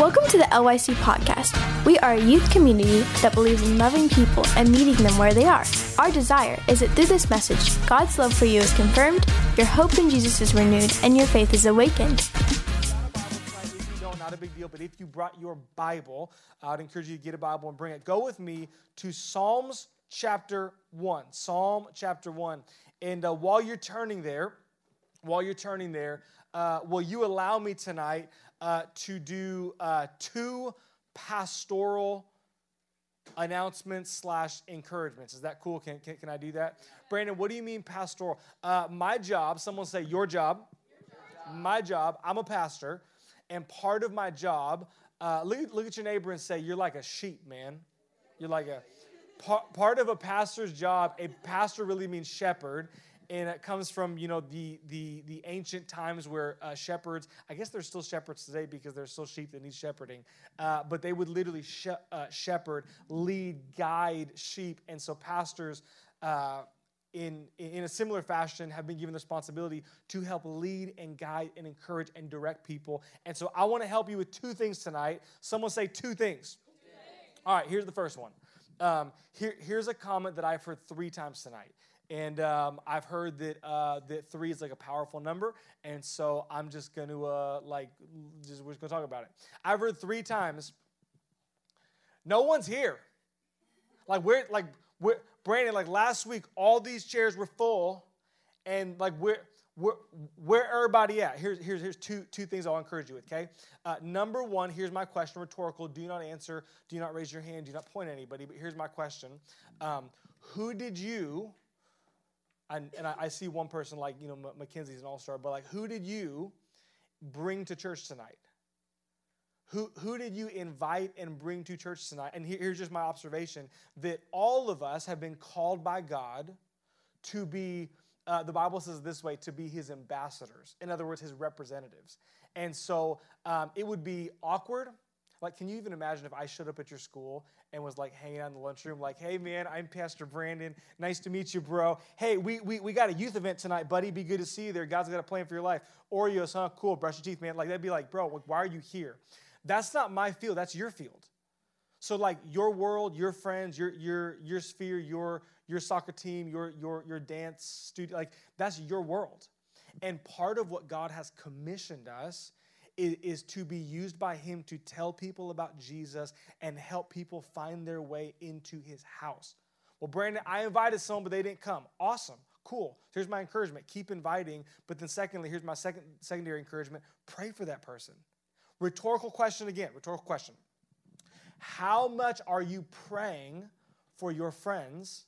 Welcome to the LYC podcast. We are a youth community that believes in loving people and meeting them where they are. Our desire is that through this message, God's love for you is confirmed, your hope in Jesus is renewed, and your faith is awakened. Not a big deal, but if you brought your Bible, I'd encourage you to get a Bible and bring it. Go with me to Psalms chapter 1. Psalm chapter 1. And uh, while you're turning there, while you're turning there, uh, will you allow me tonight uh, to do uh, two pastoral announcements slash encouragements. Is that cool? Can, can, can I do that? Brandon, what do you mean pastoral? Uh, my job, someone say your job. My job, I'm a pastor, and part of my job, uh, look, look at your neighbor and say, You're like a sheep, man. You're like a part, part of a pastor's job, a pastor really means shepherd and it comes from you know the the the ancient times where uh, shepherds i guess they're still shepherds today because they're still sheep that need shepherding uh, but they would literally sh- uh, shepherd lead guide sheep. And so pastors uh, in, in a similar fashion have been given the responsibility to help lead and guide and encourage and direct people. And so i want to help you with two things tonight. Someone say two things. All right here's the first one. Um, here, here's a comment that i've heard three times tonight and um, I've heard that uh, that three is like a powerful number, and so I'm just going to uh, like just we're just going to talk about it. I've heard three times. No one's here. Like we're like we're Brandon. Like last week, all these chairs were full, and like we're. Where, where everybody at? Here's, here's, here's two, two things I'll encourage you with, okay? Uh, number one, here's my question, rhetorical. Do not answer, do not raise your hand, do not point at anybody, but here's my question. Um, who did you and, and I, I, see one person like, you know, M- Mackenzie's an all star, but like, who did you bring to church tonight? Who, who did you invite and bring to church tonight? And here, here's just my observation that all of us have been called by God to be, uh, the Bible says this way, to be his ambassadors. In other words, his representatives. And so um, it would be awkward like, can you even imagine if I showed up at your school and was like hanging out in the lunchroom, like, hey man, I'm Pastor Brandon. Nice to meet you, bro. Hey, we, we, we got a youth event tonight, buddy. Be good to see you there. God's got a plan for your life. Oreos, huh? Cool. Brush your teeth, man. Like, that'd be like, bro, why are you here? That's not my field, that's your field. So, like, your world, your friends, your, your, your sphere, your, your soccer team, your, your, your dance studio, like, that's your world. And part of what God has commissioned us is, to be used by Him to tell people about Jesus and help people find their way into His house. Well, Brandon, I invited someone, but they didn't come. Awesome. Cool. Here's my encouragement. Keep inviting. But then, secondly, here's my second secondary encouragement. Pray for that person. Rhetorical question again. Rhetorical question. How much are you praying for your friends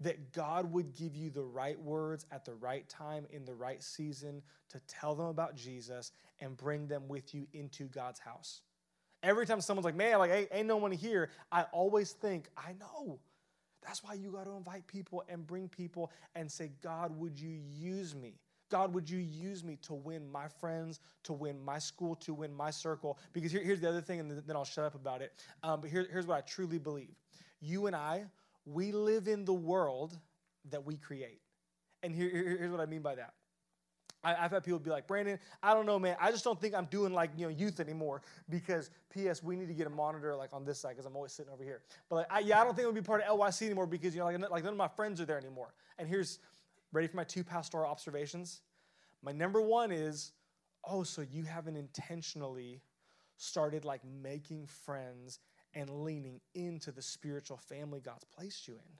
that God would give you the right words at the right time in the right season to tell them about Jesus and bring them with you into God's house. Every time someone's like, man, like, ain't, ain't no one here, I always think, I know. That's why you got to invite people and bring people and say, God, would you use me? God, would you use me to win my friends, to win my school, to win my circle? Because here, here's the other thing, and then I'll shut up about it. Um, but here, here's what I truly believe you and I we live in the world that we create. And here, here's what I mean by that. I, have had people be like, Brandon, I don't know, man. I just don't think I'm doing like you know youth anymore because P.S. We need to get a monitor like on this side because I'm always sitting over here. But like, I, yeah, I don't think I'm gonna be part of LYC anymore because you know like, like none of my friends are there anymore. And here's ready for my two pastoral observations. My number one is, oh, so you haven't intentionally started like making friends and leaning into the spiritual family God's placed you in.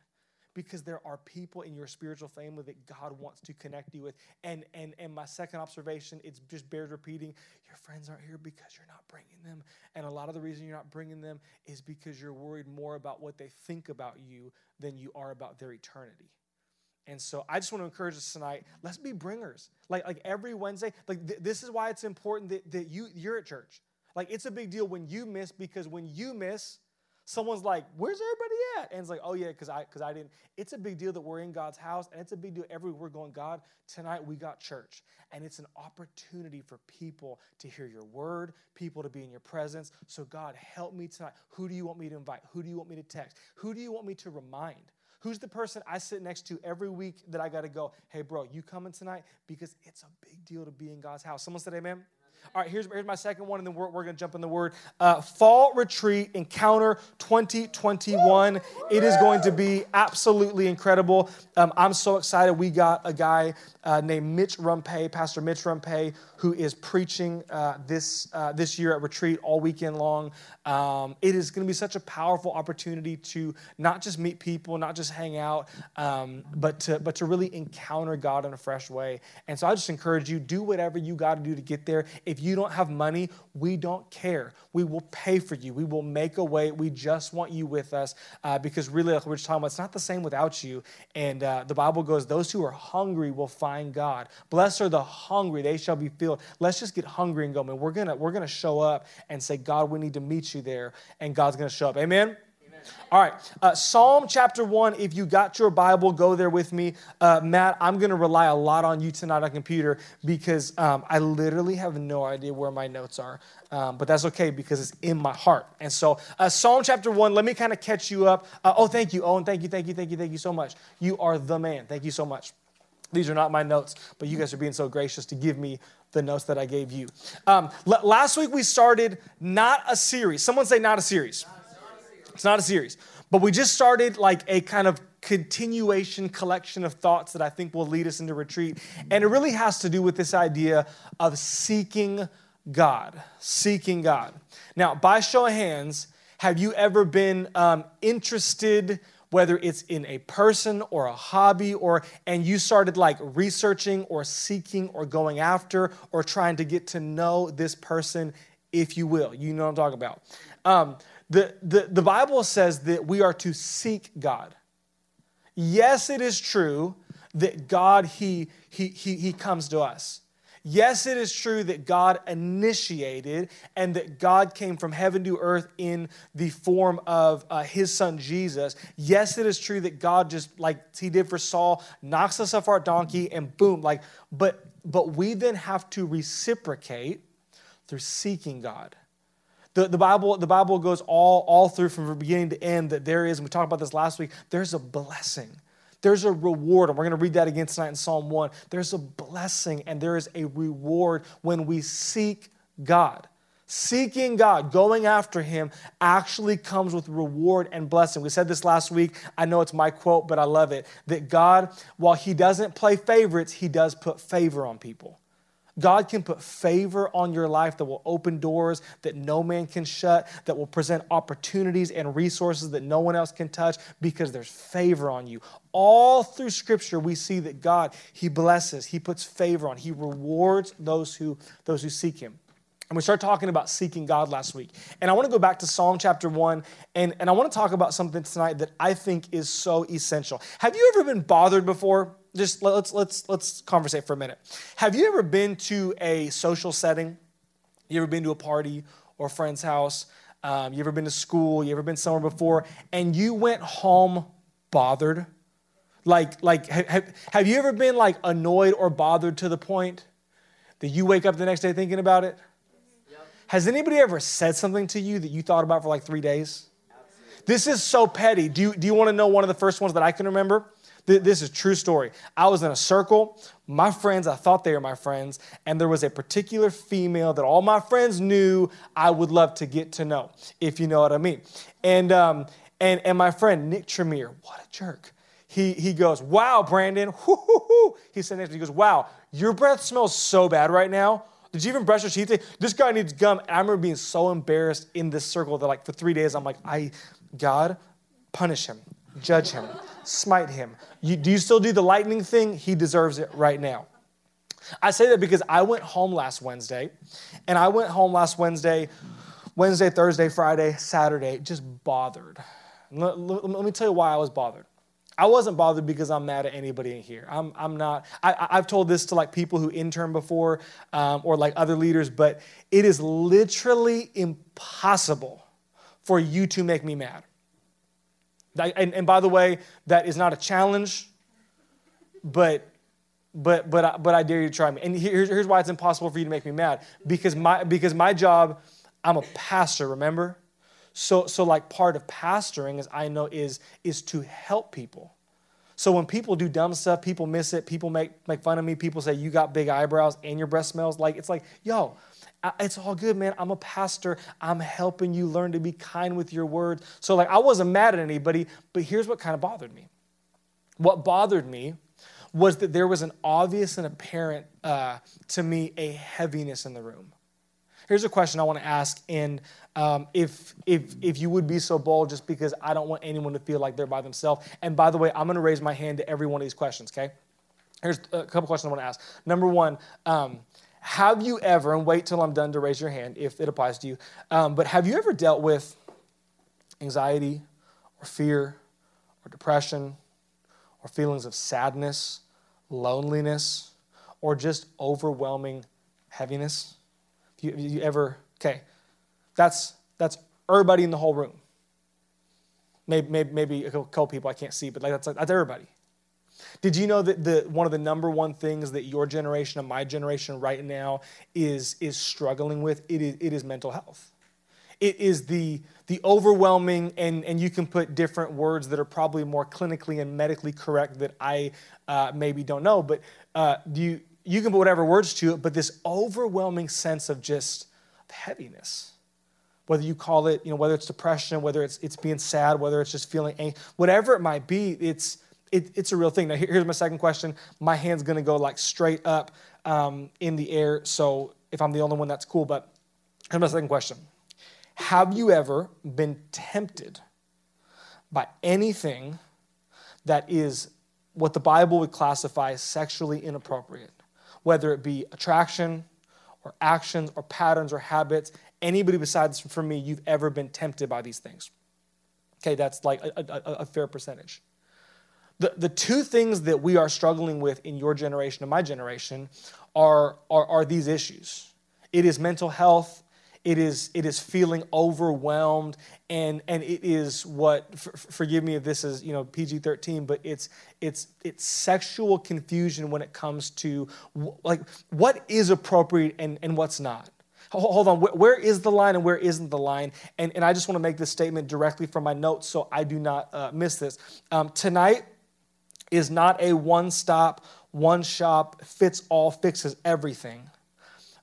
Because there are people in your spiritual family that God wants to connect you with. And, and, and my second observation, it's just bears repeating your friends aren't here because you're not bringing them. And a lot of the reason you're not bringing them is because you're worried more about what they think about you than you are about their eternity. And so I just want to encourage us tonight. Let's be bringers. Like, like every Wednesday, like th- this is why it's important that, that you, you're at church. Like it's a big deal when you miss because when you miss, someone's like, "Where's everybody at?" And it's like, "Oh yeah, because I I didn't." It's a big deal that we're in God's house, and it's a big deal every we're going. God, tonight we got church, and it's an opportunity for people to hear your word, people to be in your presence. So God, help me tonight. Who do you want me to invite? Who do you want me to text? Who do you want me to remind? Who's the person I sit next to every week that I got to go, hey, bro, you coming tonight? Because it's a big deal to be in God's house. Someone said amen? All right, here's, here's my second one, and then we're, we're going to jump in the word. Uh, Fall Retreat Encounter 2021. It is going to be absolutely incredible. Um, I'm so excited. We got a guy uh, named Mitch Rumpay, Pastor Mitch Rumpay, who is preaching uh, this, uh, this year at Retreat all weekend long. Um, it is going to be such a powerful opportunity to not just meet people, not just hang out, um, but, to, but to really encounter God in a fresh way. And so I just encourage you, do whatever you got to do to get there. If you don't have money, we don't care. We will pay for you. We will make a way. We just want you with us uh, because really, like we're just talking about, it's not the same without you. And uh, the Bible goes, those who are hungry will find God. Blessed are the hungry, they shall be filled. Let's just get hungry and go, man. We're gonna we're gonna show up and say, God, we need to meet you there, and God's gonna show up. Amen. All right, uh, Psalm chapter one. If you got your Bible, go there with me. Uh, Matt, I'm going to rely a lot on you tonight on computer because um, I literally have no idea where my notes are. Um, but that's okay because it's in my heart. And so, uh, Psalm chapter one, let me kind of catch you up. Uh, oh, thank you, Owen. Thank you, thank you, thank you, thank you so much. You are the man. Thank you so much. These are not my notes, but you guys are being so gracious to give me the notes that I gave you. Um, l- last week we started not a series. Someone say not a series. It's not a series, but we just started like a kind of continuation collection of thoughts that I think will lead us into retreat. And it really has to do with this idea of seeking God. Seeking God. Now, by show of hands, have you ever been um, interested? whether it's in a person or a hobby or and you started like researching or seeking or going after or trying to get to know this person if you will you know what i'm talking about um, the, the, the bible says that we are to seek god yes it is true that god he he he, he comes to us Yes, it is true that God initiated and that God came from heaven to earth in the form of uh, his son Jesus. Yes, it is true that God just like he did for Saul knocks us off our donkey and boom, like, but but we then have to reciprocate through seeking God. The, the, Bible, the Bible goes all, all through from beginning to end that there is, and we talked about this last week, there's a blessing there's a reward, and we're going to read that again tonight in Psalm 1. There's a blessing and there is a reward when we seek God. Seeking God, going after Him, actually comes with reward and blessing. We said this last week. I know it's my quote, but I love it. That God, while He doesn't play favorites, He does put favor on people. God can put favor on your life that will open doors that no man can shut, that will present opportunities and resources that no one else can touch because there's favor on you. All through Scripture, we see that God, He blesses, He puts favor on, He rewards those who, those who seek Him. And we started talking about seeking God last week. And I want to go back to Psalm chapter 1, and, and I want to talk about something tonight that I think is so essential. Have you ever been bothered before? just let's let's let's conversate for a minute. Have you ever been to a social setting? You ever been to a party or a friend's house? Um, you ever been to school? You ever been somewhere before? And you went home bothered? Like like have, have you ever been like annoyed or bothered to the point that you wake up the next day thinking about it? Has anybody ever said something to you that you thought about for like three days? Absolutely. This is so petty. Do you, do you want to know one of the first ones that I can remember? This is true story. I was in a circle. My friends, I thought they were my friends, and there was a particular female that all my friends knew I would love to get to know, if you know what I mean. And um, and and my friend Nick Tremere, what a jerk. He he goes, "Wow, Brandon." He said next, to me, he goes, "Wow, your breath smells so bad right now." Did you even brush your teeth? This guy needs gum. I remember being so embarrassed in this circle that like for three days I'm like, I, God, punish him, judge him smite him. You, do you still do the lightning thing? He deserves it right now. I say that because I went home last Wednesday, and I went home last Wednesday, Wednesday, Thursday, Friday, Saturday, just bothered. Let, let me tell you why I was bothered. I wasn't bothered because I'm mad at anybody in here. I'm, I'm not. I, have told this to like people who intern before um, or like other leaders, but it is literally impossible for you to make me mad. And, and by the way, that is not a challenge, but but but I, but I dare you to try me. And here's, here's why it's impossible for you to make me mad because my because my job, I'm a pastor. Remember, so so like part of pastoring, as I know, is is to help people. So when people do dumb stuff, people miss it. People make make fun of me. People say you got big eyebrows and your breath smells like it's like yo. it's all good, man. I'm a pastor. I'm helping you learn to be kind with your words. So, like, I wasn't mad at anybody, but here's what kind of bothered me. What bothered me was that there was an obvious and apparent uh, to me a heaviness in the room. Here's a question I want to ask, and um, if, if, if you would be so bold, just because I don't want anyone to feel like they're by themselves. And by the way, I'm going to raise my hand to every one of these questions, okay? Here's a couple questions I want to ask. Number one, um, have you ever, and wait till I'm done to raise your hand if it applies to you, um, but have you ever dealt with anxiety or fear or depression or feelings of sadness, loneliness, or just overwhelming heaviness? You, you ever, okay, that's, that's everybody in the whole room. Maybe, maybe, maybe a couple people I can't see, but like that's, that's everybody. Did you know that the, one of the number one things that your generation and my generation right now is, is struggling with? It is, it is mental health. It is the, the overwhelming, and, and you can put different words that are probably more clinically and medically correct that I uh, maybe don't know, but uh, do you, you can put whatever words to it, but this overwhelming sense of just heaviness. Whether you call it, you know, whether it's depression, whether it's, it's being sad, whether it's just feeling angry, whatever it might be, it's, it, it's a real thing. Now, here's my second question. My hand's to go like straight up um, in the air. So if I'm the only one, that's cool. But here's my second question Have you ever been tempted by anything that is what the Bible would classify as sexually inappropriate? Whether it be attraction or actions or patterns or habits, anybody besides for me, you've ever been tempted by these things. Okay, that's like a, a, a fair percentage. The, the two things that we are struggling with in your generation and my generation are, are, are these issues it is mental health it is it is feeling overwhelmed and and it is what for, forgive me if this is you know pg-13 but it's it's it's sexual confusion when it comes to like what is appropriate and and what's not. Hold on where is the line and where isn't the line? And and i just want to make this statement directly from my notes so i do not uh, miss this. Um, tonight is not a one stop, one shop, fits all, fixes everything.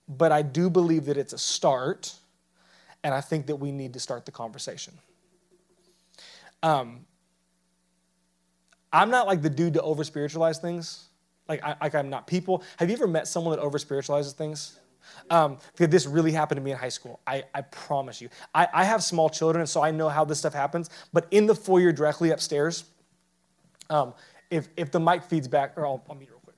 But I do believe that it's a start, and I think that we need to start the conversation. Um, I'm not like the dude to over spiritualize things. Like, I, like I'm not people. Have you ever met someone that over spiritualizes things? Um, this really happened to me in high school. I, I promise you. I, I have small children, so I know how this stuff happens. But in the foyer directly upstairs, um, if, if the mic feeds back, or I'll, I'll mute real quick.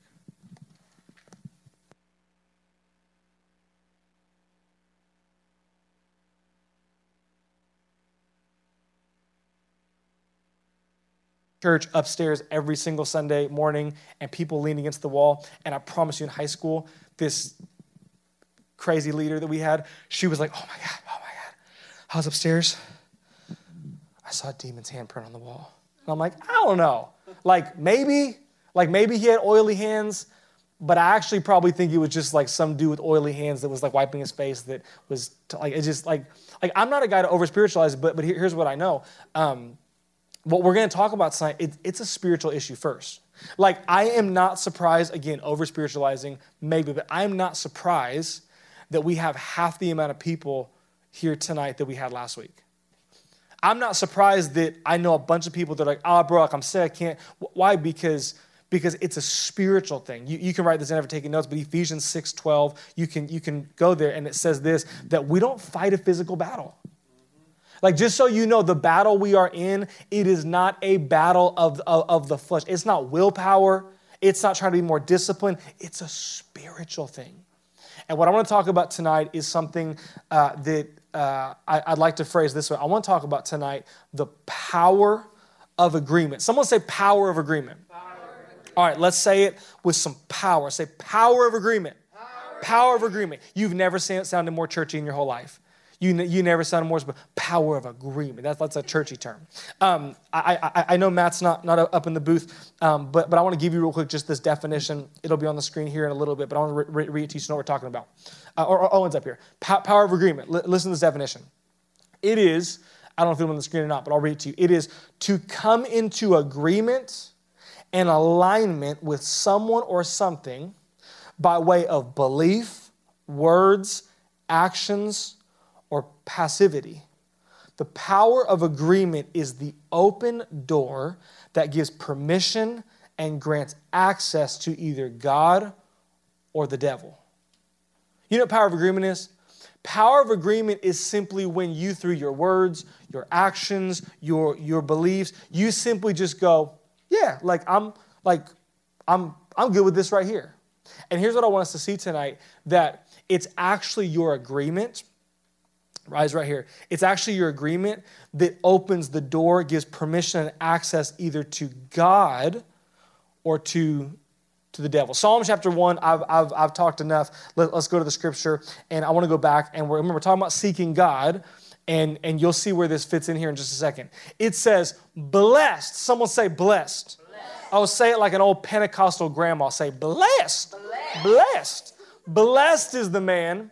Church upstairs every single Sunday morning, and people leaning against the wall. And I promise you, in high school, this crazy leader that we had, she was like, "Oh my God, oh my God!" I was upstairs. I saw a demon's handprint on the wall. And I'm like, I don't know. Like maybe, like maybe he had oily hands, but I actually probably think it was just like some dude with oily hands that was like wiping his face that was t- like, it's just like, like I'm not a guy to over spiritualize, but, but here's what I know. Um, what we're going to talk about tonight, it, it's a spiritual issue first. Like, I am not surprised, again, over spiritualizing, maybe, but I'm not surprised that we have half the amount of people here tonight that we had last week. I'm not surprised that I know a bunch of people that are like, oh, bro, like I'm sick, I can't. Why? Because because it's a spiritual thing. You, you can write this in if taking notes, but Ephesians 6 12, you can, you can go there and it says this that we don't fight a physical battle. Like, just so you know, the battle we are in, it is not a battle of, of, of the flesh. It's not willpower. It's not trying to be more disciplined. It's a spiritual thing. And what I want to talk about tonight is something uh, that uh, I, would like to phrase this way. I want to talk about tonight the power of agreement. Someone say power of agreement. Power. All right, let's say it with some power. Say power of agreement. Power, power of agreement. You've never seen it sounded more churchy in your whole life. You, you never sounded more, but power of agreement. That's, that's a churchy term. Um, I, I, I know Matt's not, not up in the booth, um, but, but I want to give you real quick just this definition. It'll be on the screen here in a little bit, but I want to re- read it to you so know what we're talking about. Uh, or, or Owen's up here. power of agreement. L- listen to this definition. It is, I don't know if it's on the screen or not, but I'll read it to you. It is to come into agreement and alignment with someone or something by way of belief, words, actions, or passivity. The power of agreement is the open door that gives permission and grants access to either God or the devil. You know what power of agreement is? Power of agreement is simply when you, through your words, your actions, your, your beliefs, you simply just go, yeah, like I'm like I'm I'm good with this right here. And here's what I want us to see tonight that it's actually your agreement. Rise right here. It's actually your agreement that opens the door, gives permission and access either to God or to to the devil. Psalm chapter 1, I've, I've, I've talked enough. Let, us go to the scripture, and I want to go back. And we're, remember, we're talking about seeking God, and, and you'll see where this fits in here in just a second. It says, blessed. Someone say, blessed. blessed. I will say it like an old Pentecostal grandma say, blessed. Blessed. Blessed, blessed is the man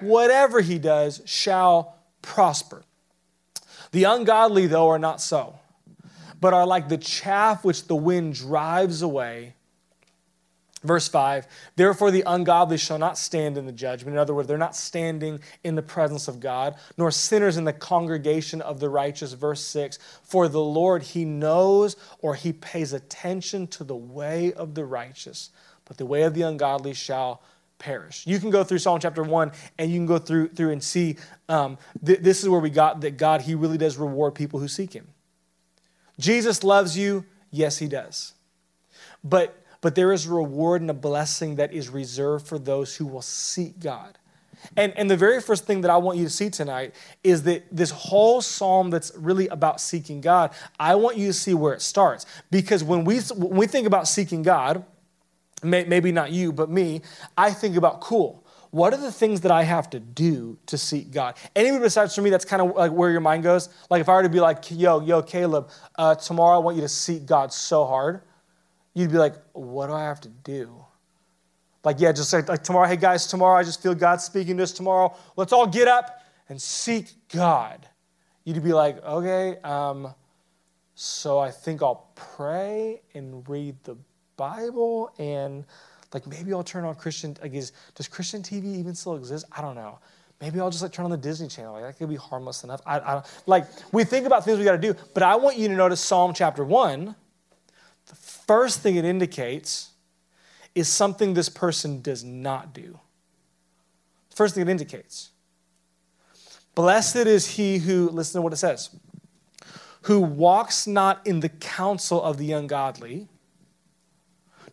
Whatever he does shall prosper. The ungodly, though, are not so, but are like the chaff which the wind drives away. Verse 5 Therefore, the ungodly shall not stand in the judgment. In other words, they're not standing in the presence of God, nor sinners in the congregation of the righteous. Verse 6 For the Lord, he knows or he pays attention to the way of the righteous, but the way of the ungodly shall perish. You can go through Psalm chapter 1 and you can go through, through and see um, th- this is where we got that God, he really does reward people who seek him. Jesus loves you. Yes, he does. But but there is a reward and a blessing that is reserved for those who will seek God. And, and the very first thing that I want you to see tonight is that this whole psalm that's really about seeking God, I want you to see where it starts. Because when we, when we think about seeking God, may, maybe not you, but me, I think about cool. What are the things that I have to do to seek God? Anybody besides for me, that's kind of like where your mind goes. Like if I were to be like, yo, yo, Caleb, uh, tomorrow I want you to seek God so hard you'd be like, what do I have to do? Like, yeah, just like, like tomorrow, hey guys, tomorrow I just feel God speaking to us tomorrow. Let's all get up and seek God. You'd be like, okay, um, so I think I'll pray and read the Bible and like maybe I'll turn on Christian. Like, is, does Christian TV even still exist? I don't know. Maybe I'll just like turn on the Disney Channel. Like that could be harmless enough. I, I like we think about things we got to do, but I want you to notice Psalm chapter one. The first thing it indicates is something this person does not do. First thing it indicates. Blessed is he who, listen to what it says, who walks not in the counsel of the ungodly,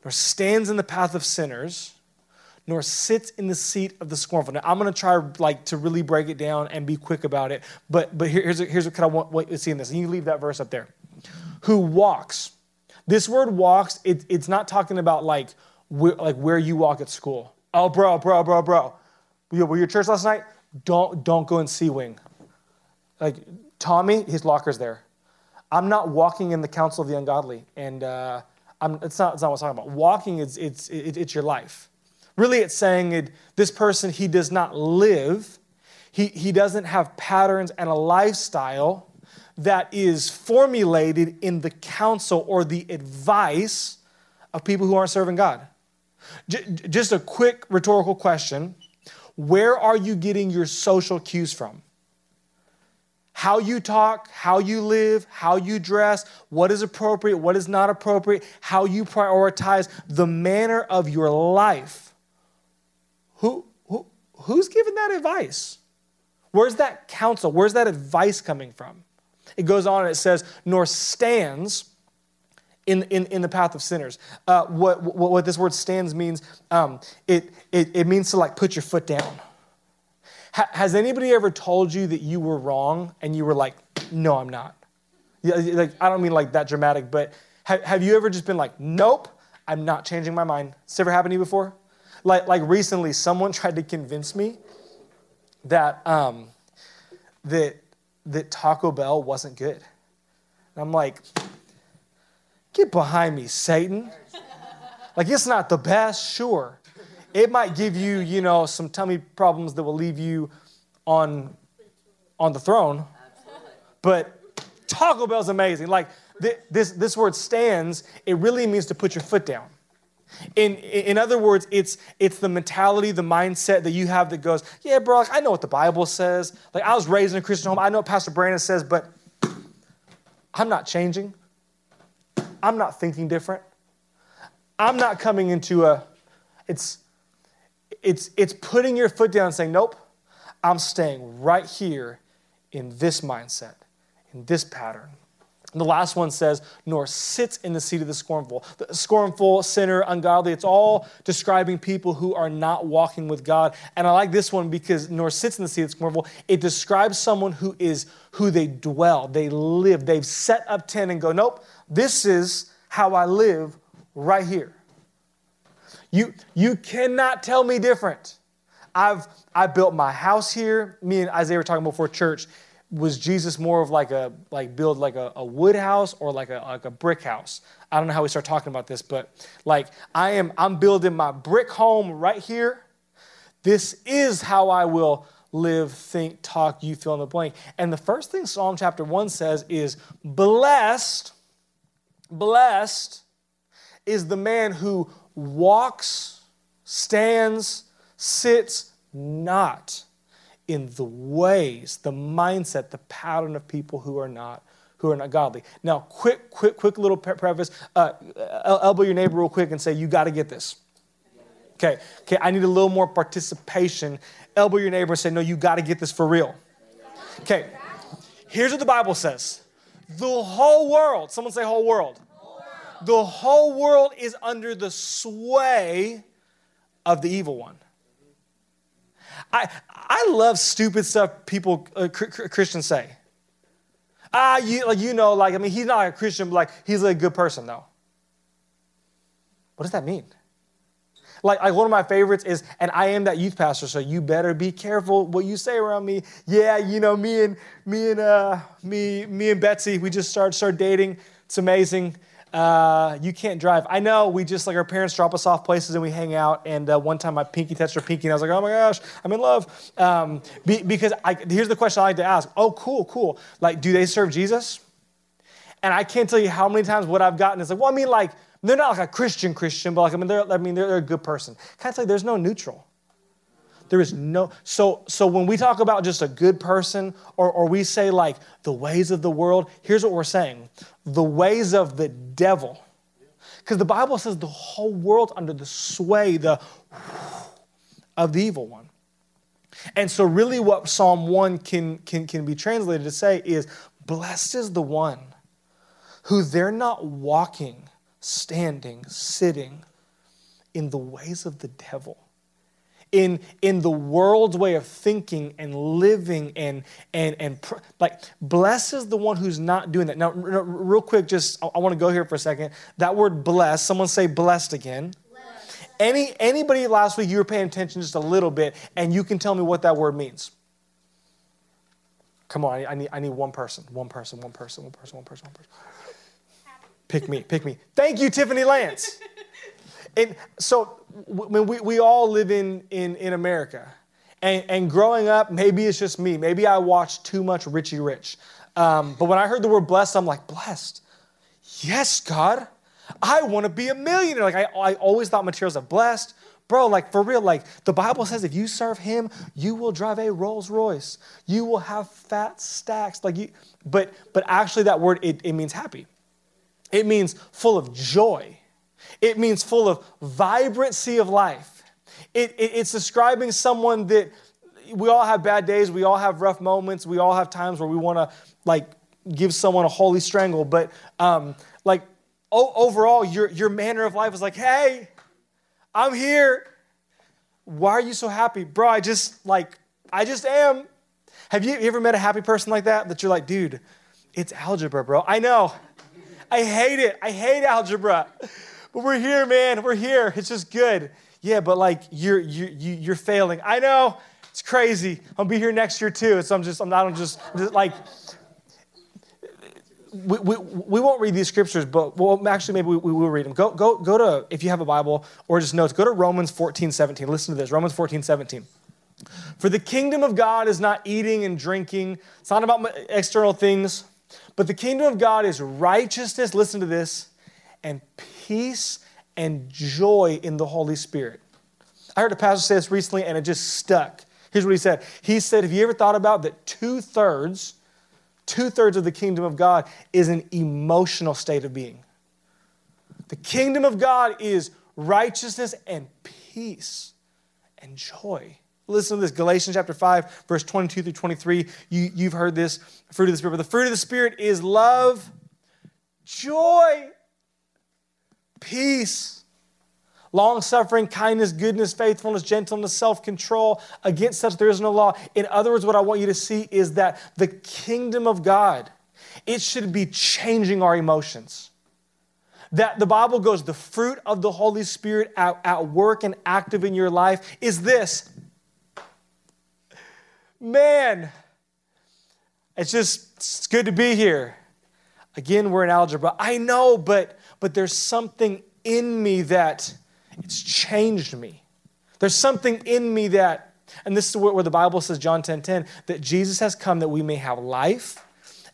nor stands in the path of sinners, nor sits in the seat of the scornful. Now, I'm going to try like to really break it down and be quick about it, but but here's here's what kind of want what you see in this. And you leave that verse up there. Who walks this word walks, it, it's not talking about like where, like where you walk at school. Oh, bro, bro, bro, bro. Were you at church last night? Don't, don't go in C Wing. Like, Tommy, his locker's there. I'm not walking in the counsel of the ungodly. And uh, I'm, it's, not, it's not what I'm talking about. Walking, is, it's, it, it's your life. Really, it's saying it, this person, he does not live, he, he doesn't have patterns and a lifestyle that is formulated in the counsel or the advice of people who aren't serving God. J- just a quick rhetorical question Where are you getting your social cues from? How you talk, how you live, how you dress, what is appropriate, what is not appropriate, how you prioritize the manner of your life. Who, who, who's giving that advice? Where's that counsel? Where's that advice coming from? It goes on and it says, nor stands in, in, in the path of sinners. Uh, what, what, what, this word stands means, um, it, it, it means to like put your foot down. Ha, has anybody ever told you that you were wrong and you were like, no, I'm not? Like, I don't mean like that dramatic, but have, have you ever just been like, nope, I'm not changing my mind? Has ever happened to you before? Like, like recently, someone tried to convince me that um, that that Taco Bell wasn't good. And I'm like, get behind me, Satan. Like it's not the best, sure. It might give you, you know, some tummy problems that will leave you on on the throne. But Taco Bell's amazing. Like this, this word stands, it really means to put your foot down. In, in other words, it's, it's the mentality, the mindset that you have that goes, yeah, bro, like, I know what the Bible says. Like, I was raised in a Christian home. I know what Pastor Brandon says, but I'm not changing. I'm not thinking different. I'm not coming into a, it's, it's, it's putting your foot down and saying, nope, I'm staying right here in this mindset, in this pattern. And the last one says, nor sits in the seat of the scornful. The scornful, sinner, ungodly, it's all describing people who are not walking with God. And I like this one because nor sits in the seat of the scornful, it describes someone who is who they dwell, they live, they've set up tent and go, nope, this is how I live right here. You, you cannot tell me different. I've I built my house here. Me and Isaiah were talking before church was Jesus more of like a like build like a, a, wood house or like a like a brick house? I don't know how we start talking about this, but like I am I'm building my brick home right here. This is how I will live, think, talk, you fill in the blank. And the first thing Psalm chapter 1 says is blessed, blessed is the man who walks, stands, sits not in the ways, the mindset, the pattern of people who are not who are not godly. Now, quick, quick, quick little preface. Uh, elbow your neighbor real quick and say, "You got to get this." Okay, okay. I need a little more participation. Elbow your neighbor and say, "No, you got to get this for real." Okay. Here's what the Bible says: the whole world. Someone say, "Whole world." The whole world is under the sway of the evil one. I, I love stupid stuff people, uh, Christians say. Ah, you, like, you know, like, I mean, he's not a Christian, but like, he's a good person, though. What does that mean? Like, like one of my favorites is, and I am that youth pastor, so you better be careful what you say around me. Yeah, you know, me and me and uh, me me and Betsy, we just started start dating. It's amazing uh, you can't drive. I know we just like our parents drop us off places and we hang out. And uh, one time my pinky touched her pinky and I was like, oh my gosh, I'm in love. Um, be, because I, here's the question I like to ask. Oh, cool, cool. Like, do they serve Jesus? And I can't tell you how many times what I've gotten is like, well, I mean, like, they're not like a Christian Christian, but like, I mean, they're, I mean, they're, they're a good person. Kind of like there's no neutral. There is no, so, so when we talk about just a good person or, or we say like the ways of the world, here's what we're saying the ways of the devil. Because the Bible says the whole world under the sway, the of the evil one. And so, really, what Psalm 1 can, can, can be translated to say is Blessed is the one who they're not walking, standing, sitting in the ways of the devil in, in the world's way of thinking and living and, and, and pr- like, bless is the one who's not doing that. Now, r- real quick, just I, I want to go here for a second. That word bless, someone say blessed again. Any, anybody last week, you were paying attention just a little bit, and you can tell me what that word means. Come on, I, I need, I need one person, one person, one person, one person, one person, one person. Pick me, pick me. Thank you, Tiffany Lance. and so when we, we all live in, in, in America. And, and growing up, maybe it's just me. Maybe I watched too much Richie Rich. Um, but when I heard the word blessed, I'm like, blessed. Yes, God. I want to be a millionaire. Like, I, I always thought materials are blessed. Bro, like, for real, like, the Bible says if you serve Him, you will drive a Rolls Royce. You will have fat stacks. Like, you, but, but actually, that word, it, it means happy. It means full of joy. It means full of vibrancy of life. It, it, it's describing someone that we all have bad days, we all have rough moments, we all have times where we want to like give someone a holy strangle. But um, like o- overall, your, your manner of life is like, hey, I'm here. Why are you so happy? Bro, I just like, I just am. Have you ever met a happy person like that? That you're like, dude, it's algebra, bro. I know. I hate it. I hate algebra but we're here, man. We're here. It's just good. Yeah, but like you're you you're failing. I know. It's crazy. I'll be here next year too. So I'm just, I'm not I'm just, just like, we, we, we won't read these scriptures, but well, actually, maybe we, we will read them. Go, go, go to, if you have a Bible or just notes, go to Romans 14, 17. Listen to this Romans 14, 17. For the kingdom of God is not eating and drinking, it's not about external things, but the kingdom of God is righteousness, listen to this, and peace and joy in the Holy Spirit. I heard a pastor say this recently and it just stuck. Here's what he said He said, Have you ever thought about that two thirds, two thirds of the kingdom of God is an emotional state of being? The kingdom of God is righteousness and peace and joy. Listen to this Galatians chapter 5, verse 22 through 23. You, you've heard this fruit of the Spirit. But the fruit of the Spirit is love, joy, peace, long suffering, kindness, goodness, faithfulness, gentleness, self control. Against such there is no law. In other words, what I want you to see is that the kingdom of God, it should be changing our emotions that the Bible goes, the fruit of the Holy Spirit at, at, work and active in your life is this Man, it's just it's good to be here. Again, we're in algebra. I know, but but there's something in me that it's changed me. There's something in me that, and this is where, the Bible says, John 10 10, that Jesus has come that we may have life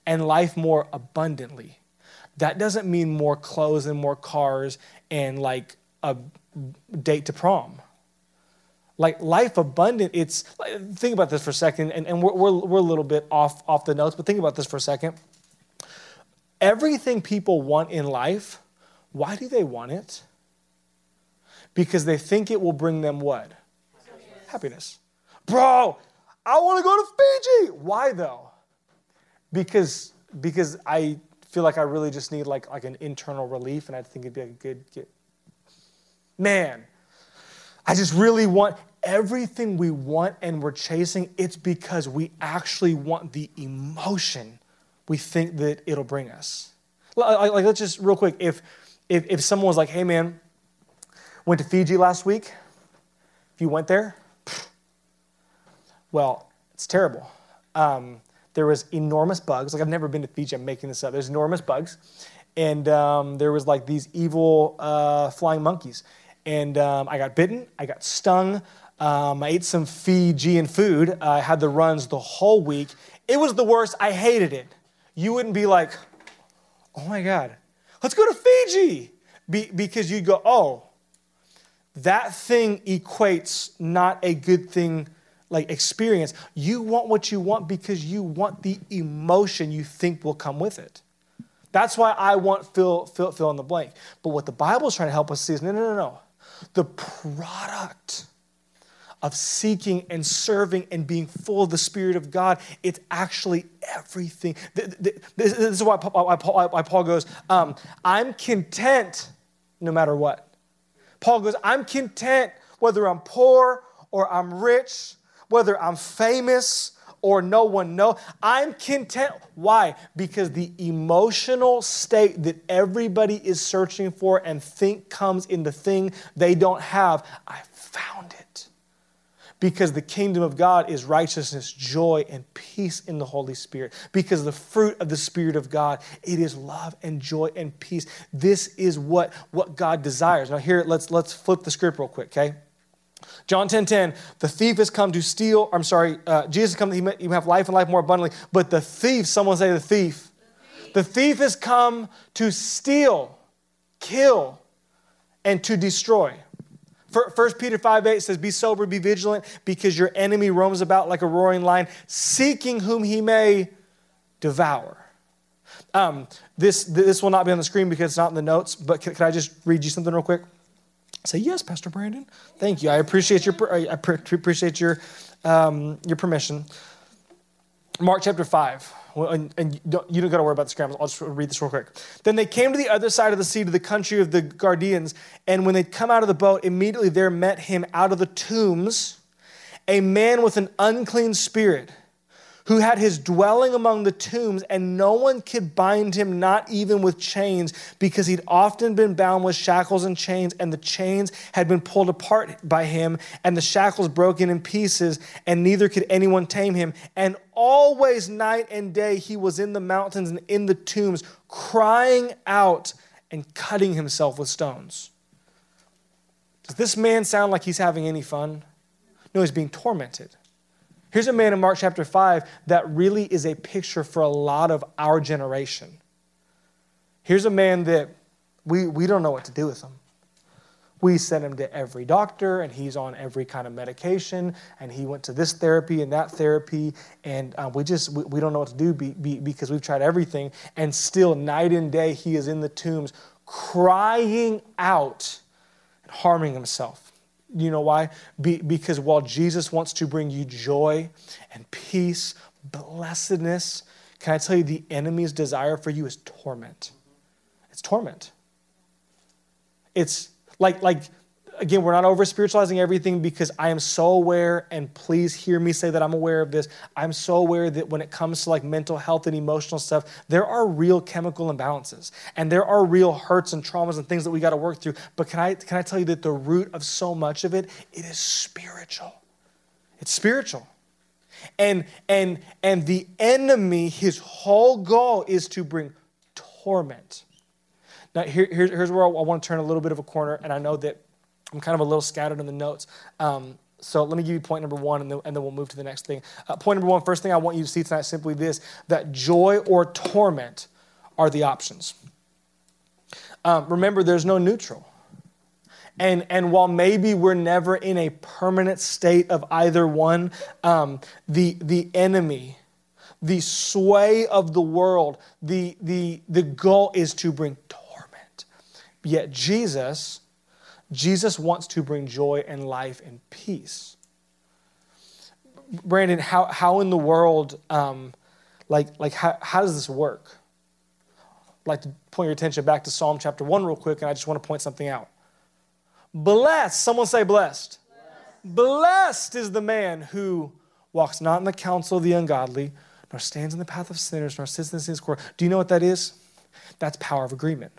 and life more abundantly. That doesn't mean more clothes and more cars and like a date to prom like life abundant it's think about this for a second and, and we're, we're, we're a little bit off off the notes but think about this for a second everything people want in life why do they want it because they think it will bring them what happiness, happiness. bro i want to go to fiji why though because because i feel like i really just need like like an internal relief and i think it'd be a good get man I just really want everything we want and we're chasing, it's because we actually want the emotion we think that it'll bring us. Like, like let's just real quick, if, if, if someone was like, hey man, went to Fiji last week, if you went there, well, it's terrible. Um, there was enormous bugs. Like I've never been to Fiji. I'm making this up. There's enormous bugs, and um, there was like these evil uh, flying monkeys, and um, I got bitten, I got stung. Um, I ate some Fijian food. I had the runs the whole week. It was the worst. I hated it. You wouldn't be like, oh my God, let's go to Fiji. Be, because you'd go, oh, that thing equates not a good thing like experience. You want what you want because you want the emotion you think will come with it. That's why I want fill, fill, fill in the blank. But what the Bible is trying to help us see is no, no, no, no the product of seeking and serving and being full of the Spirit of God, it's actually everything. This is why Paul goes, um, I'm content no matter what. Paul goes, I'm content whether I'm poor or I'm rich, whether I'm famous or no one know. I'm content. Why? Because the emotional state that everybody is searching for and think comes in the thing they don't have, I found it. Because the kingdom of God is righteousness, joy, and peace in the Holy Spirit. Because the fruit of the Spirit of God, it is love and joy and peace. This is what, what God desires. Now, here, let's, let's flip the script real quick, okay? John 10 10, the thief has come to steal, I'm sorry, uh, Jesus come that you may have life and life more abundantly. But the thief, someone say the thief. The thief has come to steal, kill, and to destroy. 1 Peter 5 8 says, Be sober, be vigilant, because your enemy roams about like a roaring lion, seeking whom he may devour. Um, this, this will not be on the screen because it's not in the notes, but can, can I just read you something real quick? Say yes, Pastor Brandon. Thank you. I appreciate your I appreciate your um, your permission. Mark chapter and, and you don't, don't got to worry about the scrambles. I'll just read this real quick. Then they came to the other side of the sea, to the country of the Gadarenes, and when they'd come out of the boat, immediately there met him out of the tombs a man with an unclean spirit, who had his dwelling among the tombs, and no one could bind him, not even with chains, because he'd often been bound with shackles and chains, and the chains had been pulled apart by him, and the shackles broken in pieces, and neither could anyone tame him. And always, night and day, he was in the mountains and in the tombs, crying out and cutting himself with stones. Does this man sound like he's having any fun? No, he's being tormented. Here's a man in Mark chapter 5 that really is a picture for a lot of our generation. Here's a man that we, we don't know what to do with him. We sent him to every doctor, and he's on every kind of medication, and he went to this therapy and that therapy, and uh, we just we, we, don't know what to do be, be, because we've tried everything, and still night and day he is in the tombs, crying out and harming himself. You know why? Be, because while Jesus wants to bring you joy and peace, blessedness, can I tell you the enemy's desire for you is torment? It's torment. It's like, like again, we're not over spiritualizing everything because I am so aware, and please hear me say that I'm aware of this. I'm so aware that when it comes to like mental health and emotional stuff, there are real chemical imbalances and there are real hurts and traumas and things that we got to work through. But can I, can I tell you that the root of so much of it, it is spiritual. It's spiritual. And, and, and the enemy, his whole goal is to bring torment. Now, here, here's where I want to turn a little bit of a corner, and I know that I'm kind of a little scattered in the notes. Um, so let me give you point number one, and then, and then we'll move to the next thing. Uh, point number one, first thing I want you to see tonight is simply this that joy or torment are the options. Um, remember, there's no neutral. And, and while maybe we're never in a permanent state of either one, um, the, the enemy, the sway of the world, the, the, the goal is to bring torment. Yet Jesus Jesus wants to bring joy and life and peace. Brandon, how, how in the world, um, like, like how, how does this work? I'd like to point your attention back to Psalm chapter 1 real quick, and I just want to point something out. Blessed, someone say blessed. Blessed, blessed is the man who walks not in the counsel of the ungodly, nor stands in the path of sinners, nor sits in the sin's court. Do you know what that is? That's power of agreement.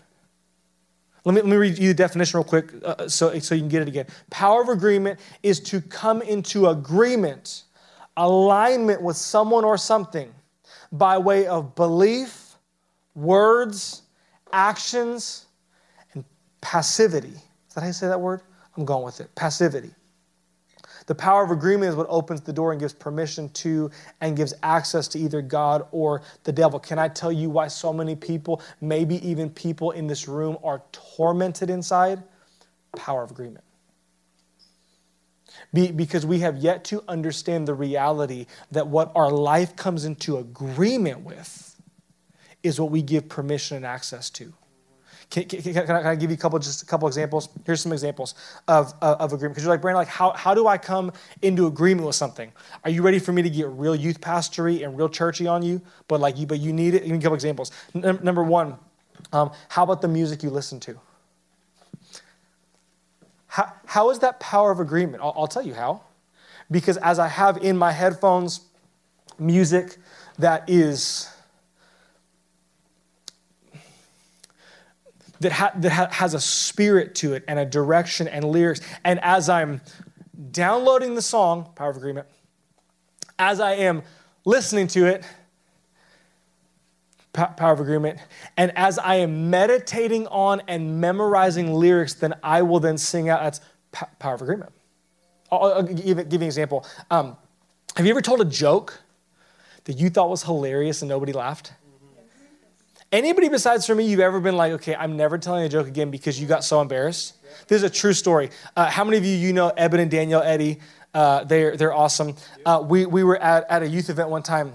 Let me, let me read you the definition real quick uh, so, so you can get it again. Power of agreement is to come into agreement, alignment with someone or something by way of belief, words, actions, and passivity. Is that how you say that word? I'm going with it. Passivity. The power of agreement is what opens the door and gives permission to and gives access to either God or the devil. Can I tell you why so many people, maybe even people in this room, are tormented inside? Power of agreement. Be, because we have yet to understand the reality that what our life comes into agreement with is what we give permission and access to. Can, can, can, I, can, I, give you a couple, just a couple examples? Here's some examples of, of, of agreement. Because you're like, Brandon, like, how, how do I come into agreement with something? Are you ready for me to get real youth pastory and real churchy on you? But like, you, but you need it. Give me a couple examples. N- number one, um, how about the music you listen to? How, how is that power of agreement? I'll, I'll tell you how. Because as I have in my headphones music that is that, ha- that ha- has a spirit to it and a direction and lyrics. And as I'm downloading the song, Power of Agreement, as I am listening to it, Power of Agreement, and as I am meditating on and memorizing lyrics, then I will then sing out. That's Power of Agreement. I'll, give, give you an example. Um, have you ever told a joke that you thought was hilarious and nobody laughed? Anybody besides for me, you've ever been like, okay, I'm never telling a joke again because you got so embarrassed? This is a true story. Uh, how many of you you know Eben and Danielle Eddy? Uh, they're they're awesome. Uh, we we were at, at a youth event one time,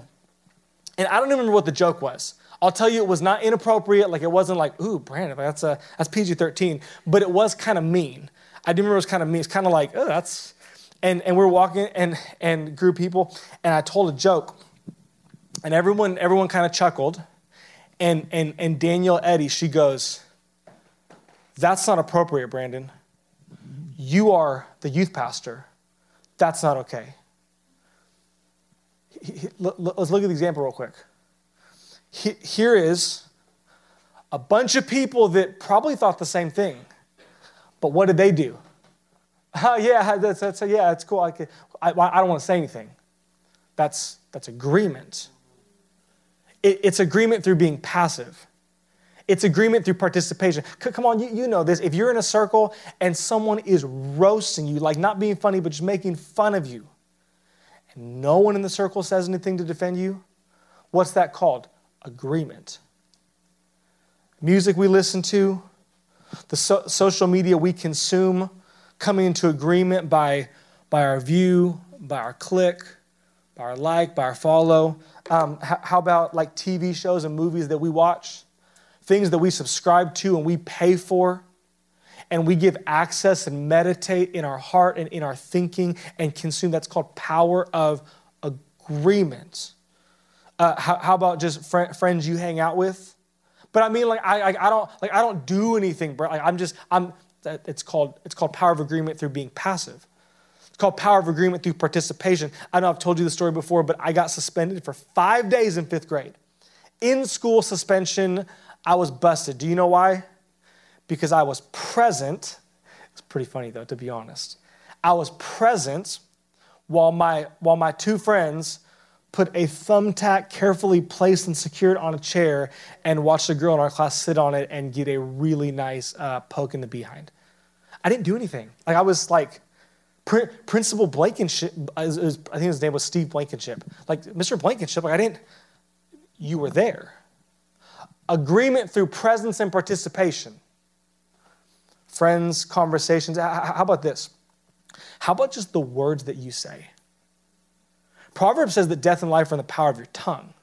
and I don't even remember what the joke was. I'll tell you, it was not inappropriate. Like it wasn't like, ooh, Brandon, that's a that's PG-13, but it was kind of mean. I do remember it was kind of mean. It's kind of like, oh, that's, and and we are walking and and group people, and I told a joke, and everyone everyone kind of chuckled and, and, and Danielle Eddy, she goes, That's not appropriate, Brandon. You are the youth pastor. That's not okay. let's look at the example real quick. Here is a bunch of people that probably thought the same thing. But what did they do? Oh, yeah, that's, that's, yeah, that's cool. I, I, I don't want to say anything. That's, that's agreement. It, it's agreement through being passive. It's agreement through participation. Come on, you, you know this. If you're in a circle and someone is roasting you, like not being funny, but just making fun of you, and no one in the circle says anything to defend you, what's that called? Agreement. Music we listen to, the so- social media we consume, coming into agreement by, by our view, by our click, by our like, by our follow. Um, how about like TV shows and movies that we watch? Things that we subscribe to and we pay for, and we give access and meditate in our heart and in our thinking and consume. That's called power of agreement. Uh, how, how, about just fr- friends you hang out with? But I mean, like I, I, I don't like I don't do anything, bro. Like I'm just I'm. It's called it's called power of agreement through being passive. It's called power of agreement through participation. I know I've told you the story before, but I got suspended for five days in fifth grade. In school suspension, I was busted. Do you know why? Because I was present. It's pretty funny though, to be honest. I was present while my while my two friends put a thumbtack carefully placed and secured on a chair and watched a girl in our class sit on it and get a really nice uh, poke in the behind. I didn't do anything. Like I was like, Principal Blankenship, uh, I think his name was Steve Blankenship. Like Mr. Blankenship, like I didn't, you were there. Agreement through presence and participation. Friends, conversations. How about this? How about just the words that you say? Proverbs says that death and life are in the power of your tongue.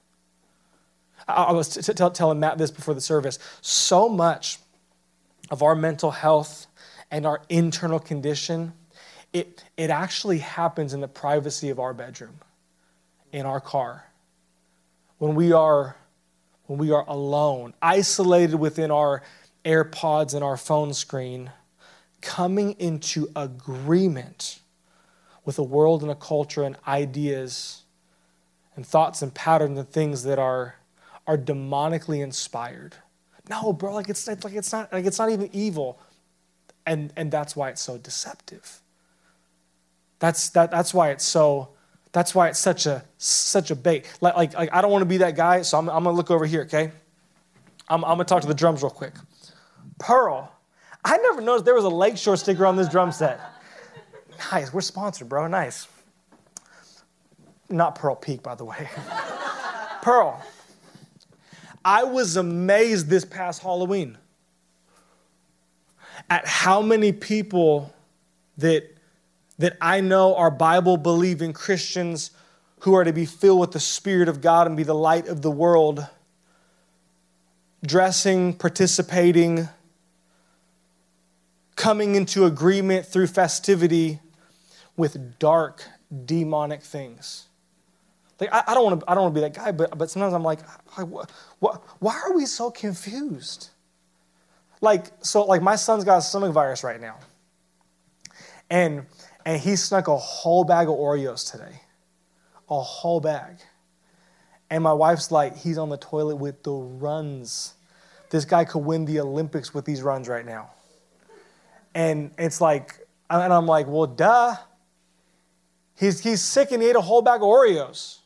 I, was t- t- telling Matt this before the service. So much of our mental health and our internal condition, it, it actually happens in the privacy of our bedroom, in our car. When we are when we are alone, isolated within our AirPods and our phone screen, coming into agreement with a world and a culture and ideas and thoughts and patterns and things that are, are demonically inspired. No, bro, like it's, it's like it's not like it's not even evil. And and that's why it's so deceptive. That's that that's why it's so that's why it's such a such a bait. Like, like, like I don't want to be that guy, so I'm, I'm gonna look over here, okay? I'm, I'm gonna talk to the drums real quick. Pearl. I never noticed there was a Lakeshore sticker on this drum set. Nice. We're sponsored, bro. Nice. Not Pearl Peak, by the way. Pearl. I was amazed this past Halloween at how many people that, that I know are Bible believing Christians who are to be filled with the Spirit of God and be the light of the world, dressing, participating, coming into agreement through festivity with dark, demonic things. Like, I, I don't want to. I don't want to be that guy, but, but sometimes I'm like, why are we so confused? Like, so, like, my son's got a stomach virus right now, and and he snuck a whole bag of Oreos today, a whole bag, and my wife's like, he's on the toilet with the runs. This guy could win the Olympics with these runs right now, and it's like, and I'm like, well, duh. He's, he's sick and he ate a whole bag of Oreos.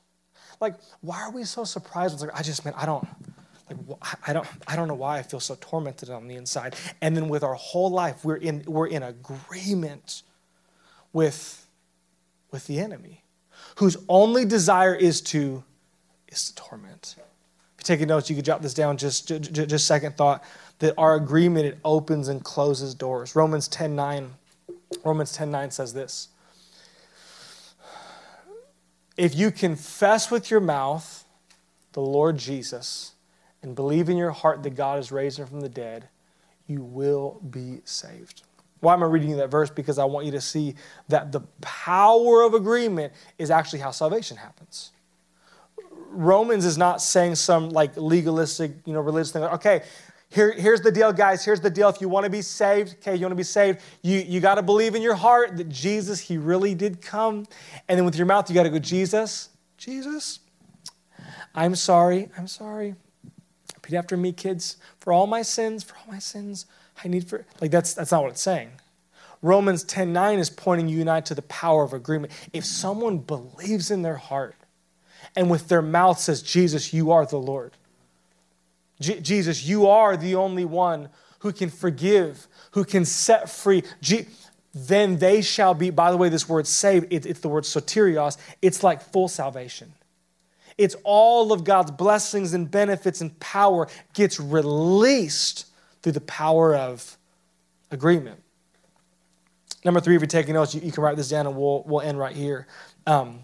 Like, why are we so surprised? It's like, I just, man, I don't, like, I don't, I don't know why I feel so tormented on the inside. And then with our whole life, we're in, we're in agreement with, with the enemy, whose only desire is to, is to torment. If you're taking notes, you could jot this down. Just, just, just second thought that our agreement it opens and closes doors. Romans 10 9, Romans 10 9 says this if you confess with your mouth the Lord Jesus and believe in your heart that God has raised him from the dead, you will be saved. Why am I reading you that verse? Because I want you to see that the power of agreement is actually how salvation happens. Romans is not saying some like legalistic, you know, religious thing. Like, okay, here, here's the deal, guys. Here's the deal. If you want to be saved, okay, you want to be saved, you, you got to believe in your heart that Jesus, He really did come. And then with your mouth, you got to go, Jesus, Jesus, I'm sorry. I'm sorry. Repeat after me, kids. For all my sins, for all my sins, I need for like that's that's not what it's saying. Romans 10 9 is pointing you and I to the power of agreement. If someone believes in their heart and with their mouth says, Jesus, you are the Lord. Jesus, you are the only one who can forgive, who can set free. Then they shall be, by the way, this word saved, it, it's the word soterios, it's like full salvation. It's all of God's blessings and benefits and power gets released through the power of agreement. Number three, if you're taking notes, you, you can write this down and we'll, we'll end right here. Um,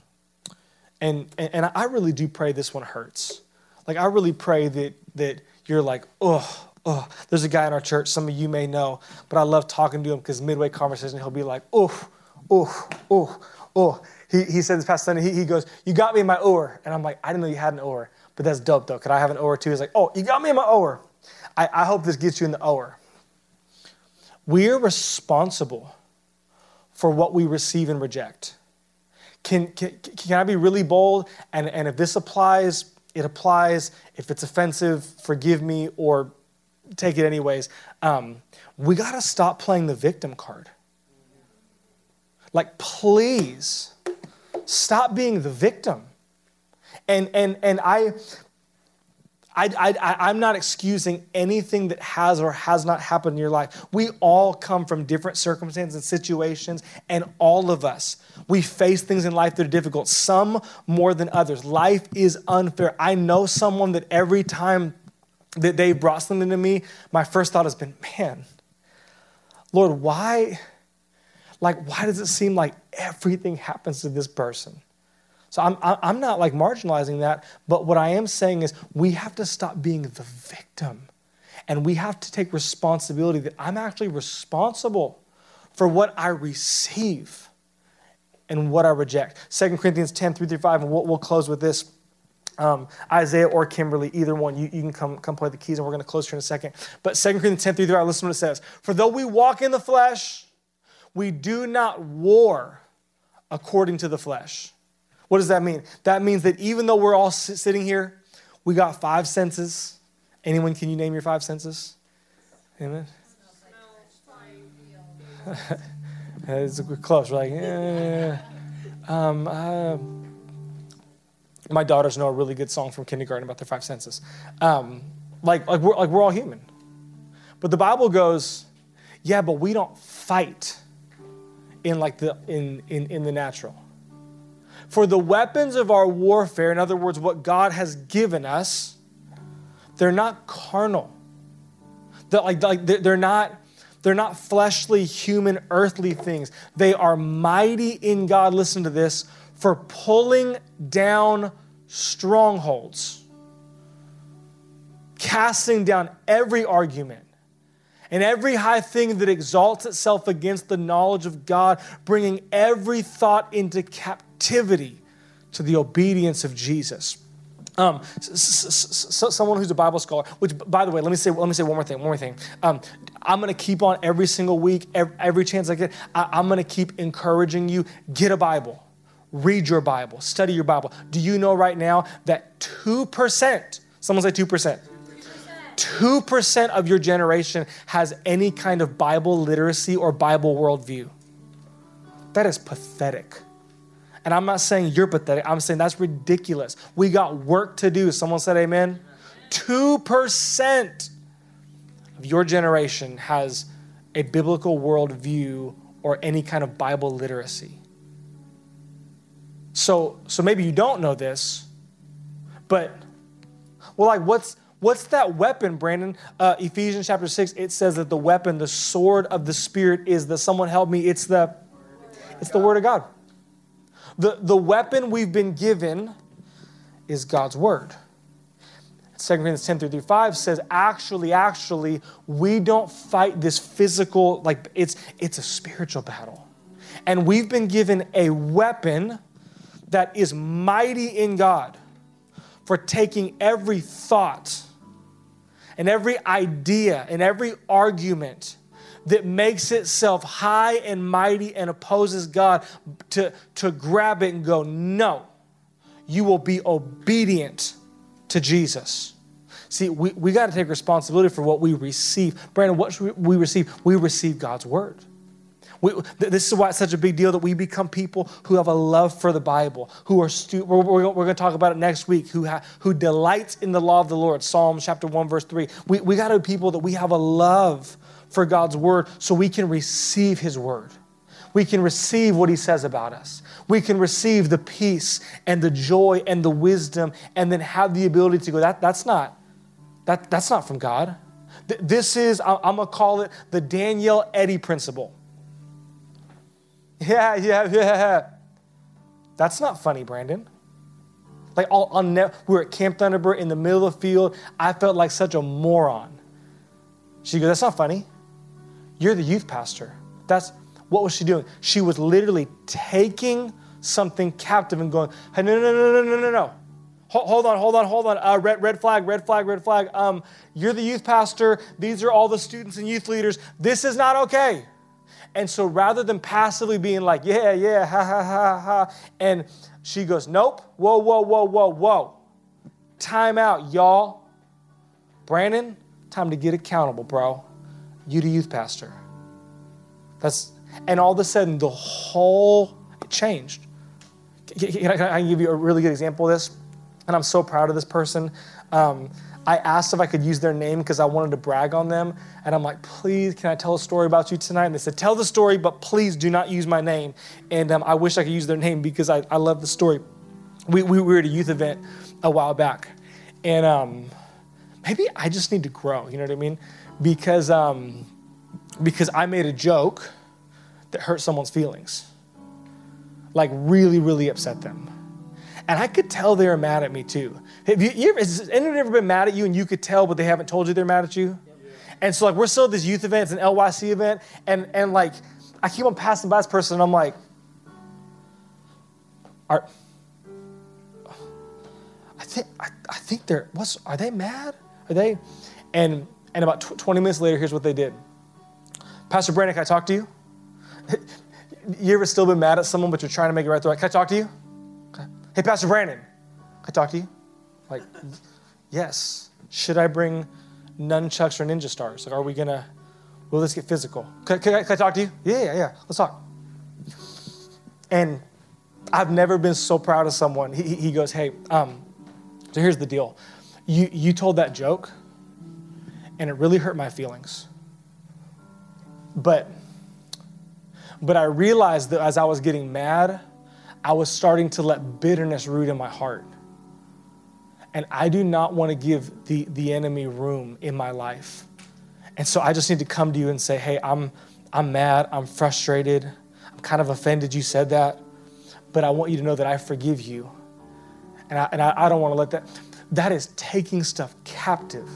and, and, and I really do pray this one hurts. Like, I really pray that, that you're like, oh, oh. There's a guy in our church, some of you may know, but I love talking to him because midway conversation, he'll be like, oh, oh, oh, oh. He, he said this past Sunday, he, he goes, You got me in my oar. And I'm like, I didn't know you had an oar, but that's dope though. Could I have an oar too? He's like, Oh, you got me in my oar. I, I hope this gets you in the oar. We are responsible for what we receive and reject. Can, can, can I be really bold? And, and if this applies, it applies. If it's offensive, forgive me or take it anyways. Um, we got to stop playing the victim card. Like, please stop being the victim. And, and, and I, I, I'm not excusing anything that has or has not happened in your life. We all come from different circumstances and situations, and all of us, we face things in life that are difficult, some more than others. Life is unfair. I know someone that every time that they brought something to me, my first thought has been, man, Lord, why? Like, why does it seem like everything happens to this person? So I'm, I'm not like marginalizing that, but what I am saying is we have to stop being the victim. And we have to take responsibility that I'm actually responsible for what I receive and what I reject. 2 Corinthians 10, 3 through 5, and we'll, we'll close with this. Um, Isaiah or Kimberly, either one, you, you can come, come play the keys, and we're going to close here in a second. But 2 Corinthians 10, 3 through 5, listen to what it says. For though we walk in the flesh, we do not war according to the flesh. What does that mean? That means that even though we're all sitting here, we got five senses. Anyone, can you name your five senses? Amen. it's close. We're like, yeah. Um, uh, my daughters know a really good song from kindergarten about their five senses. Um, like, like, we're, like we're all human. But the Bible goes, yeah, but we don't fight in like the in, in, in the natural. For the weapons of our warfare, in other words, what God has given us, they're not carnal. They're like, like they're not they're not fleshly, human, earthly things. They are mighty in God, listen to this, for pulling down strongholds, casting down every argument and every high thing that exalts itself against the knowledge of God, bringing every thought into captivity to the obedience of Jesus. Um, someone who's a Bible scholar, which, by the way, let me say, let me say one more thing. One more thing. Um, I'm going to keep on every single week, every, every chance I get. I, I'm going to keep encouraging you. Get a Bible, read your Bible, study your Bible. Do you know right now that two percent? Someone say two percent. 2% of your generation has any kind of Bible literacy or Bible worldview. That is pathetic. And I'm not saying you're pathetic, I'm saying that's ridiculous. We got work to do. Someone said amen. 2% of your generation has a biblical worldview or any kind of Bible literacy. So, so maybe you don't know this, but well, like what's What's that weapon, Brandon? Uh, Ephesians chapter 6, it says that the weapon, the sword of the Spirit is the, someone help me, it's the, it's the word of God. The, the weapon we've been given is God's word. 2 Corinthians 10 through 5 says, actually, actually, we don't fight this physical, like it's it's a spiritual battle. And we've been given a weapon that is mighty in God for taking every thought and every idea and every argument that makes itself high and mighty and opposes God to, to grab it and go, no, you will be obedient to Jesus. See, we, we got to take responsibility for what we receive. Brandon, what should we receive? We receive God's word. We, this is why it's such a big deal that we become people who have a love for the Bible, who are we're, we're, we're going to talk about it next week, who, ha- who delights in the law of the Lord. Psalm chapter 1, verse 3. We, we got to be people that we have a love for God's word so we can receive his word. We can receive what he says about us. We can receive the peace and the joy and the wisdom and then have the ability to go, that, that's not, that, that's not from God. This is, I'm to call it the Danielle Eddy principle. Yeah, yeah, yeah. That's not funny, Brandon. Like all on we were at Camp Thunderbird in the middle of the field. I felt like such a moron. She goes, That's not funny. You're the youth pastor. That's what was she doing? She was literally taking something captive and going, hey, no, no, no, no, no, no, no. Hold on, hold on, hold on. Uh, red, red flag, red flag, red flag. Um, you're the youth pastor. These are all the students and youth leaders. This is not okay. And so rather than passively being like, yeah, yeah, ha, ha, ha, ha, and she goes, nope, whoa, whoa, whoa, whoa, whoa. Time out, y'all. Brandon, time to get accountable, bro. You to youth pastor. That's, and all of a sudden the whole changed. Can I, can I give you a really good example of this? And I'm so proud of this person. Um, I asked if I could use their name because I wanted to brag on them. And I'm like, please, can I tell a story about you tonight? And they said, tell the story, but please do not use my name. And um, I wish I could use their name because I, I love the story. We, we were at a youth event a while back. And um, maybe I just need to grow, you know what I mean? Because, um, because I made a joke that hurt someone's feelings, like really, really upset them. And I could tell they were mad at me too. Have you, you ever, has anyone ever been mad at you and you could tell, but they haven't told you they're mad at you? And so like we're still at this youth event, it's an LYC event, and and like I keep on passing by this person, and I'm like, are I think I, I think they're what's are they mad? Are they? And and about tw- 20 minutes later, here's what they did. Pastor Brandon, can I talk to you? you ever still been mad at someone, but you're trying to make it right? They're can I talk to you? Hey, Pastor Brandon, can I talk to you? Like, yes. Should I bring nunchucks or ninja stars? Like, are we gonna, will this get physical? Can, can, I, can I talk to you? Yeah, yeah, yeah. Let's talk. And I've never been so proud of someone. He, he goes, hey, um, so here's the deal. You, you told that joke, and it really hurt my feelings. But, but I realized that as I was getting mad, I was starting to let bitterness root in my heart. And I do not want to give the, the enemy room in my life. And so I just need to come to you and say, hey, I'm, I'm mad, I'm frustrated, I'm kind of offended you said that, but I want you to know that I forgive you. And I, and I, I don't want to let that, that is taking stuff captive.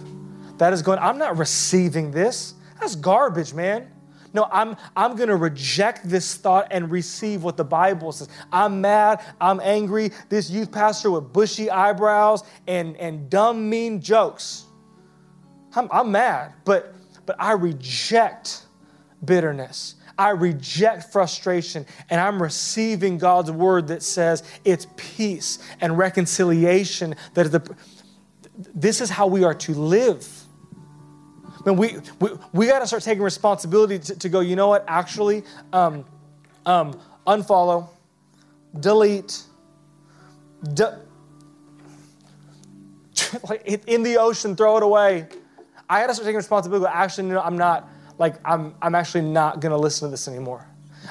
That is going, I'm not receiving this. That's garbage, man. No, I'm, I'm going to reject this thought and receive what the Bible says. I'm mad. I'm angry. This youth pastor with bushy eyebrows and, and dumb, mean jokes. I'm, I'm mad, but, but I reject bitterness. I reject frustration, and I'm receiving God's word that says it's peace and reconciliation. That the, this is how we are to live. Man, we, we, we got to start taking responsibility to, to, go, you know what, actually, um, um, unfollow, delete, de- like in the ocean, throw it away. I got to start taking responsibility. Actually, no, I'm not, like, I'm, I'm actually not going to listen to this anymore.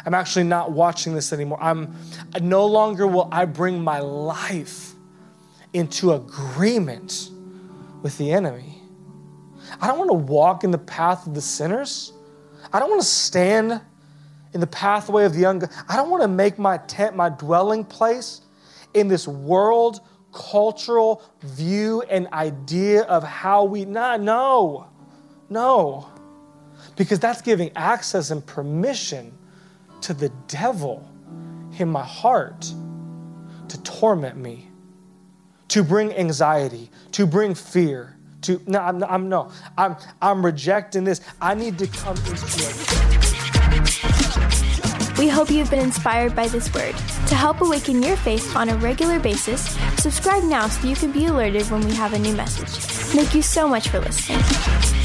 I'm actually not watching this anymore. I'm no longer will I bring my life into agreement with the enemy. I don't want to walk in the path of the sinners. I don't want to stand in the pathway of the young. I don't want to make my tent my dwelling place in this world cultural view and idea of how we not no no because that's giving access and permission to the devil in my heart to torment me to bring anxiety to bring fear to no I'm, I'm no I'm I'm rejecting this I need to come into it We hope you've been inspired by this word. To help awaken your faith on a regular basis, subscribe now so you can be alerted when we have a new message. Thank you so much for listening.